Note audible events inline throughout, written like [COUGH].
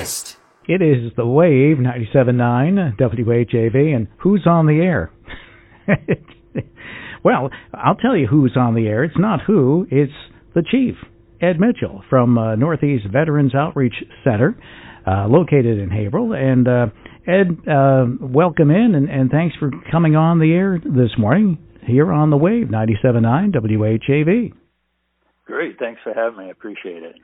twist. It is the Wave 97.9 WHAV, and who's on the air? [LAUGHS] well, I'll tell you who's on the air. It's not who, it's the chief, Ed Mitchell from uh, Northeast Veterans Outreach Center, uh, located in Haverhill. And uh, Ed, uh, welcome in, and, and thanks for coming on the air this morning here on the Wave 97.9 WHAV. Great. Thanks for having me. I appreciate it.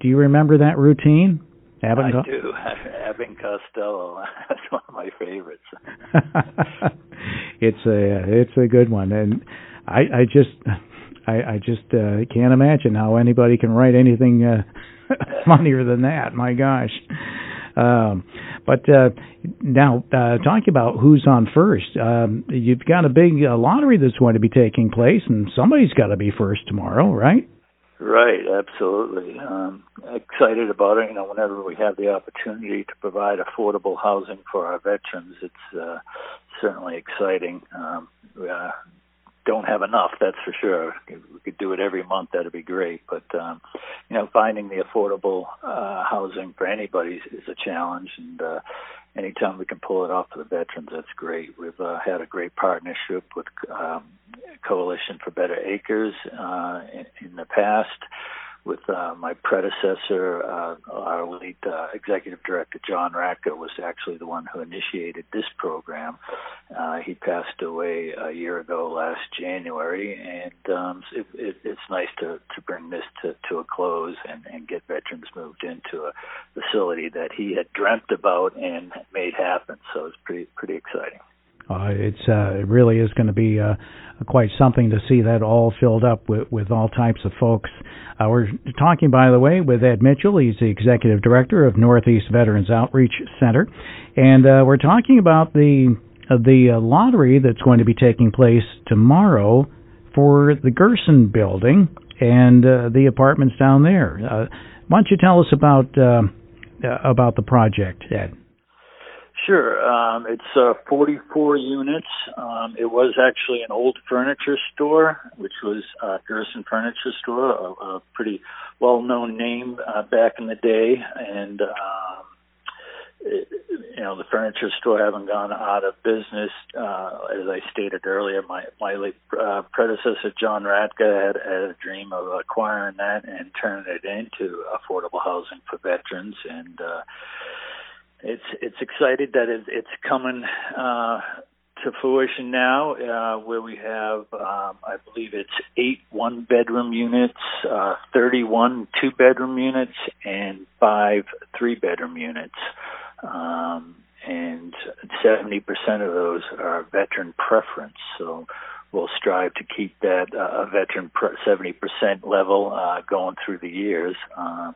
Do you remember that routine? Abbott I do. [LAUGHS] Abbott and Costello. [LAUGHS] That's one of my favorites. [LAUGHS] it's a it's a good one, and I I just I I just uh, can't imagine how anybody can write anything uh, funnier than that. My gosh. Um, but uh, now, uh, talking about who's on first, um, you've got a big uh, lottery that's going to be taking place, and somebody's got to be first tomorrow, right? Right, absolutely. Um, excited about it. You know, whenever we have the opportunity to provide affordable housing for our veterans, it's uh, certainly exciting. Um, we uh, don't have enough, that's for sure. If we could do it every month, that'd be great. But um, you know, finding the affordable uh, housing for anybody is a challenge, and uh, anytime we can pull it off for the veterans, that's great. We've uh, had a great partnership with um, Coalition for Better Acres uh, in, in the past with uh, my predecessor, uh, our lead uh, executive director, John Ratka, was actually the one who initiated this program. Uh, he passed away a year ago last January, and um, it, it, it's nice to, to bring this to, to a close and, and get veterans moved into a facility that he had dreamt about and made happen. So it's pretty pretty exciting. Uh, it's uh, it really is going to be uh, quite something to see that all filled up with, with all types of folks. Uh, we're talking, by the way, with Ed Mitchell. He's the executive director of Northeast Veterans Outreach Center, and uh, we're talking about the uh, the uh, lottery that's going to be taking place tomorrow for the Gerson Building and uh, the apartments down there. Uh, why don't you tell us about uh, uh about the project, Ed? Sure. Um, it's uh, 44 units. Um, it was actually an old furniture store, which was uh, Gerson Furniture Store, a, a pretty well-known name uh, back in the day, and um, it, you know the furniture store having gone out of business. Uh, as I stated earlier, my my late uh, predecessor John Ratka had, had a dream of acquiring that and turning it into affordable housing for veterans, and uh, it's it's excited that it, it's coming uh, to fruition now, uh, where we have, um, I believe it's eight one bedroom units, uh, 31 two bedroom units, and five three bedroom units. Um, and 70% of those are veteran preference. So we'll strive to keep that uh, a veteran pre- 70% level uh, going through the years. Uh,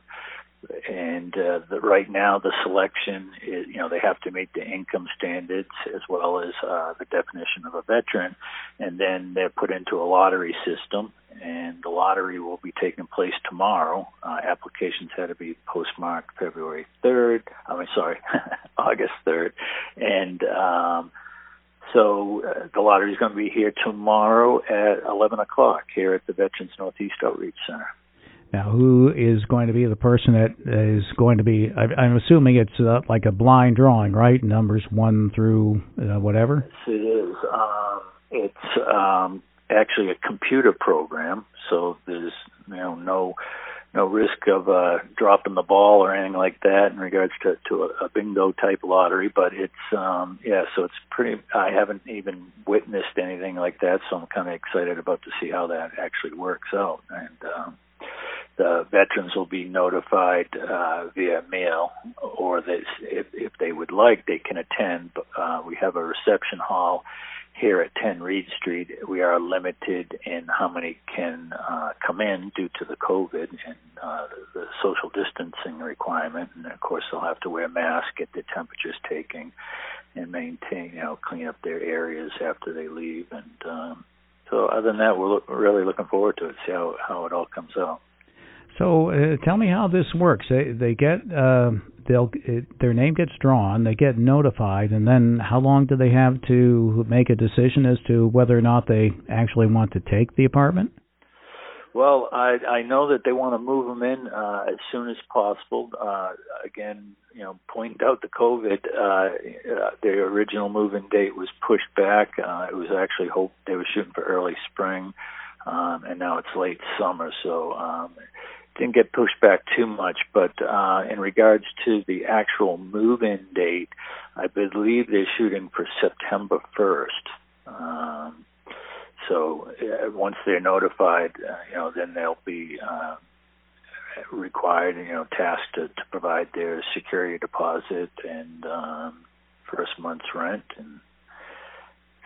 and uh, the, right now the selection is you know they have to meet the income standards as well as uh, the definition of a veteran. And then they're put into a lottery system and the lottery will be taking place tomorrow. Uh, applications had to be postmarked February 3rd I mean sorry [LAUGHS] August 3rd and um so uh, the lottery is going to be here tomorrow at 11 o'clock here at the Veterans Northeast Outreach Center. Now, who is going to be the person that is going to be? I, I'm assuming it's uh, like a blind drawing, right? Numbers one through uh, whatever. Yes, it is. Um, it's um, actually a computer program, so there's you know no no risk of uh, dropping the ball or anything like that in regards to to a, a bingo type lottery. But it's um, yeah, so it's pretty. I haven't even witnessed anything like that, so I'm kind of excited about to see how that actually works out. And um, the veterans will be notified uh, via mail, or if, if they would like, they can attend. Uh, we have a reception hall here at 10 Reed Street. We are limited in how many can uh, come in due to the COVID and uh, the social distancing requirement. And of course, they'll have to wear masks, get their temperatures taken, and maintain, you know, clean up their areas after they leave. And um, so, other than that, we're, we're really looking forward to it, see how, how it all comes out. So uh, tell me how this works. They they get uh, they'll it, their name gets drawn, they get notified, and then how long do they have to make a decision as to whether or not they actually want to take the apartment? Well, I I know that they want to move them in uh, as soon as possible. Uh, again, you know, pointing out the COVID, uh, uh, their original move-in date was pushed back. Uh, it was actually hoped they were shooting for early spring, um, and now it's late summer. So um, didn't get pushed back too much. But uh, in regards to the actual move-in date, I believe they're shooting for September 1st. Um, so uh, once they're notified, uh, you know, then they'll be uh, required, you know, tasked to, to provide their security deposit and um, first month's rent and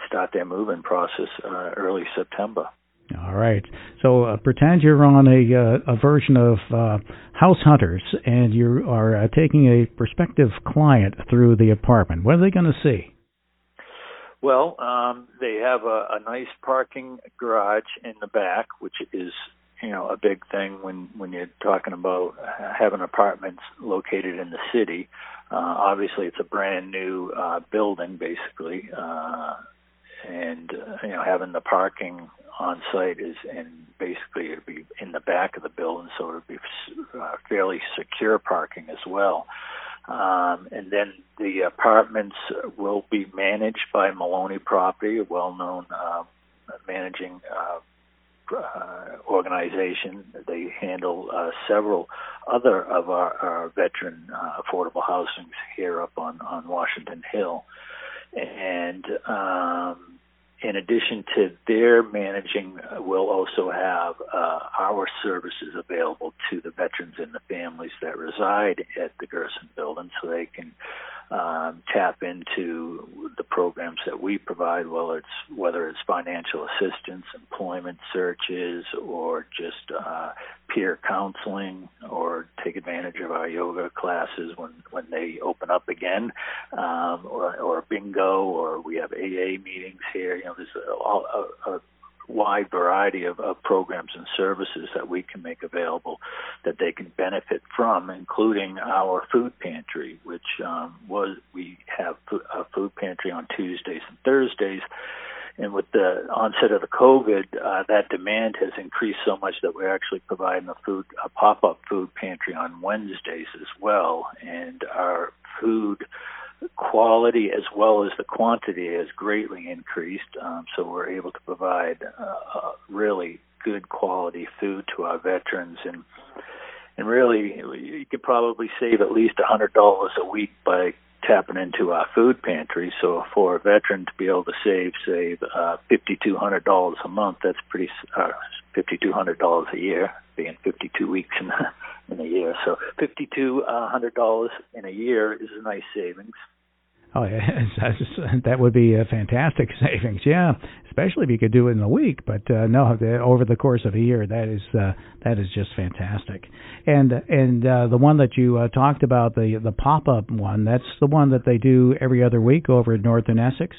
start their move-in process uh, early September. All right. So uh, pretend you're on a uh, a version of uh, House Hunters, and you are uh, taking a prospective client through the apartment. What are they going to see? Well, um, they have a, a nice parking garage in the back, which is you know a big thing when when you're talking about having apartments located in the city. Uh, obviously, it's a brand new uh, building, basically, uh, and uh, you know having the parking on site is and basically it'd be in the back of the building, so it'd be uh, fairly secure parking as well. Um, and then the apartments will be managed by Maloney Property, a well-known uh, managing uh, uh, organization. They handle uh, several other of our, our veteran uh, affordable housings here up on on Washington Hill, and um, in addition to their managing, uh, we'll also have uh, our services available to the veterans and the families that reside at the Gerson building so they can um, tap into the programs that we provide, whether it's whether it's financial assistance, employment searches, or just uh, peer counseling, or take advantage of our yoga classes when when they open up again, um, or, or bingo, or we have AA meetings here. You know, there's a, a, a wide variety of, of programs and services that we can make available that they can benefit from, including our food pantry, which um, was we have a food pantry on Tuesdays and Thursdays. And with the onset of the COVID, uh, that demand has increased so much that we're actually providing a food, a pop-up food pantry on Wednesdays as well. And our food quality as well as the quantity has greatly increased. Um, so we're able to provide uh, really good quality food to our veterans and and really you could probably save at least a hundred dollars a week by tapping into our food pantry. So for a veteran to be able to save save uh, fifty two hundred dollars a month, that's pretty uh, fifty two hundred dollars a year, being fifty two weeks in [LAUGHS] in a year. So fifty two hundred dollars in a year is a nice savings. Oh, yeah, [LAUGHS] that would be a fantastic [LAUGHS] savings. Yeah, especially if you could do it in a week. But uh, no, the, over the course of a year, that is uh, that is just fantastic. And and uh, the one that you uh, talked about, the the pop up one, that's the one that they do every other week over at Northern Essex.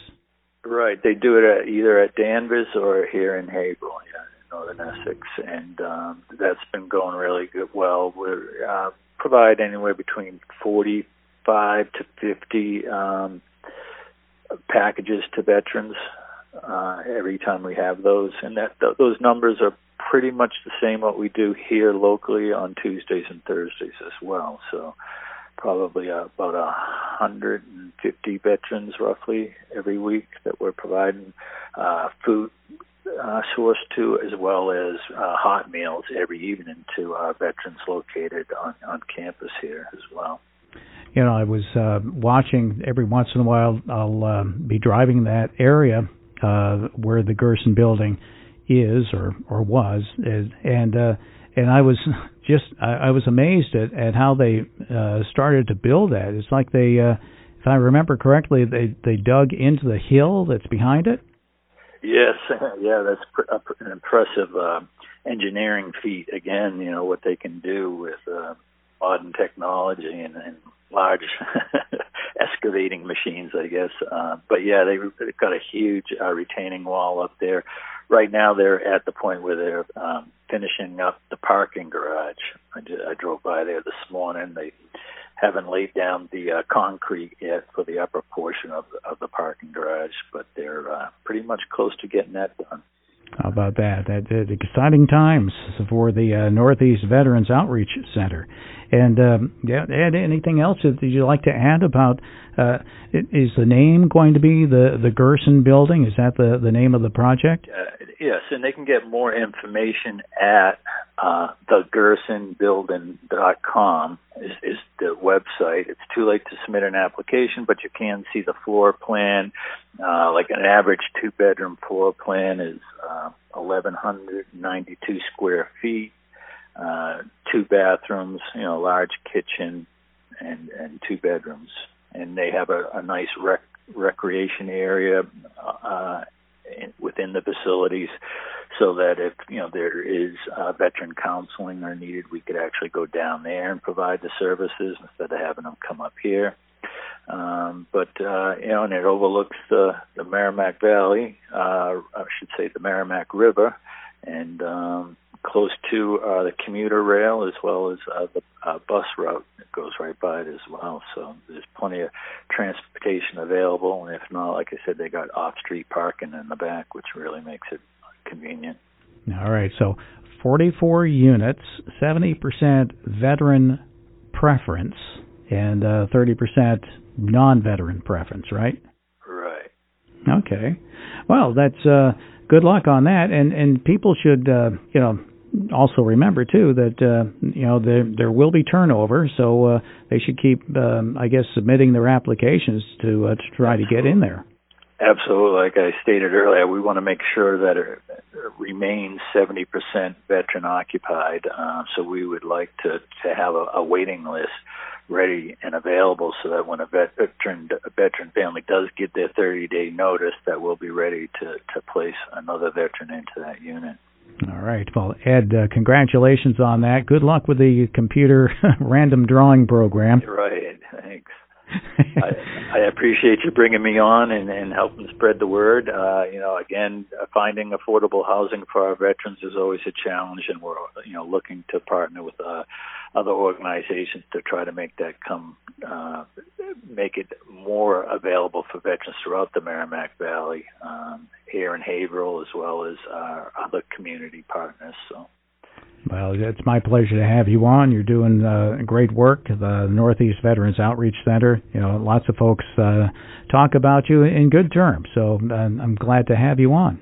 Right, they do it at, either at Danvers or here in Haverhill, yeah, in Northern Essex, and um, that's been going really good. Well, we uh, provide anywhere between forty five to fifty um, packages to veterans uh, every time we have those, and that th- those numbers are pretty much the same what we do here locally on Tuesdays and Thursdays as well. So probably uh, about a hundred and fifty veterans roughly every week that we're providing uh, food uh, source to, as well as uh, hot meals every evening to our veterans located on, on campus here as well you know, I was uh, watching every once in a while. I'll uh, be driving that area uh, where the Gerson building is or or was, and uh, and I was [LAUGHS] just I, I was amazed at at how they uh, started to build that. It's like they, uh, if I remember correctly, they they dug into the hill that's behind it. Yes, [LAUGHS] yeah, that's pr- an impressive uh, engineering feat. Again, you know what they can do with uh, modern technology and, and large [LAUGHS] excavating machines, I guess. Uh, but yeah, they, they've got a huge uh, retaining wall up there. Right now, they're at the point where they're um, finishing up the parking garage. I drove by there this morning. They haven't laid down the uh, concrete yet for the upper portion of the, of the parking garage, but they're uh, pretty much close to getting that done. How about that? That, that exciting times for the uh, Northeast Veterans Outreach Center. And um, yeah, Ed, anything else that you'd like to add about? Uh, is the name going to be the the Gerson Building? Is that the the name of the project? Uh, yes, and they can get more information at uh, thegersonbuilding.com is, is the website. It's too late to submit an application, but you can see the floor plan. Uh, like an average two bedroom floor plan is uh, 1,192 square feet uh, two bathrooms, you know, large kitchen, and and two bedrooms, and they have a, a nice rec- recreation area uh, within the facilities, so that if you know there is uh, veteran counseling or needed, we could actually go down there and provide the services instead of having them come up here. Um, but uh, you know, and it overlooks the the Merrimack Valley, uh, I should say the Merrimack River, and um, close to uh, the commuter rail as well as uh, the uh, bus route that goes right by it as well. So there's plenty of transportation available, and if not, like I said, they got off-street parking in the back, which really makes it convenient. All right, so 44 units, 70% veteran preference, and uh, 30% non-veteran preference, right? Right. Okay. Well, that's uh, good luck on that, and and people should uh, you know also remember too that uh, you know there there will be turnover, so uh, they should keep, um, I guess, submitting their applications to uh, to try to get in there. Absolutely, like I stated earlier, we want to make sure that it remains 70% veteran occupied. Uh, so we would like to to have a, a waiting list ready and available so that when a veteran a veteran family does get their 30 day notice that we'll be ready to to place another veteran into that unit all right. Well ed uh, congratulations on that. Good luck with the computer [LAUGHS] random drawing program. Right. Thanks. I, I appreciate you bringing me on and, and helping spread the word. Uh, you know, again, finding affordable housing for our veterans is always a challenge, and we're you know looking to partner with uh, other organizations to try to make that come, uh, make it more available for veterans throughout the Merrimack Valley, um, here in Haverhill, as well as our other community partners. So. Well, it's my pleasure to have you on. You're doing uh, great work. The Northeast Veterans Outreach Center. You know, lots of folks uh, talk about you in good terms. So uh, I'm glad to have you on.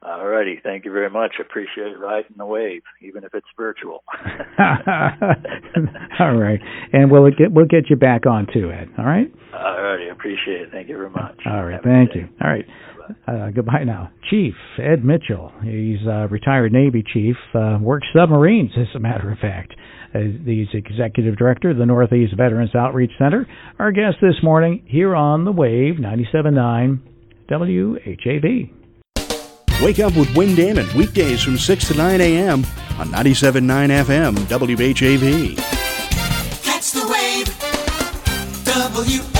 All righty. Thank you very much. Appreciate riding the wave, even if it's virtual. [LAUGHS] All right. And we'll get we'll get you back on too, Ed. All right. All righty. Appreciate it. Thank you very much. All right. Have Thank you. All right. Uh, goodbye now. Chief Ed Mitchell. He's a retired Navy chief, uh, works submarines, as a matter of fact. Uh, he's executive director of the Northeast Veterans Outreach Center. Our guest this morning here on the Wave 97.9 WHAV. Wake up with Win Damon weekdays from 6 to 9 a.m. on 97.9 FM WHAV. Catch the wave. W.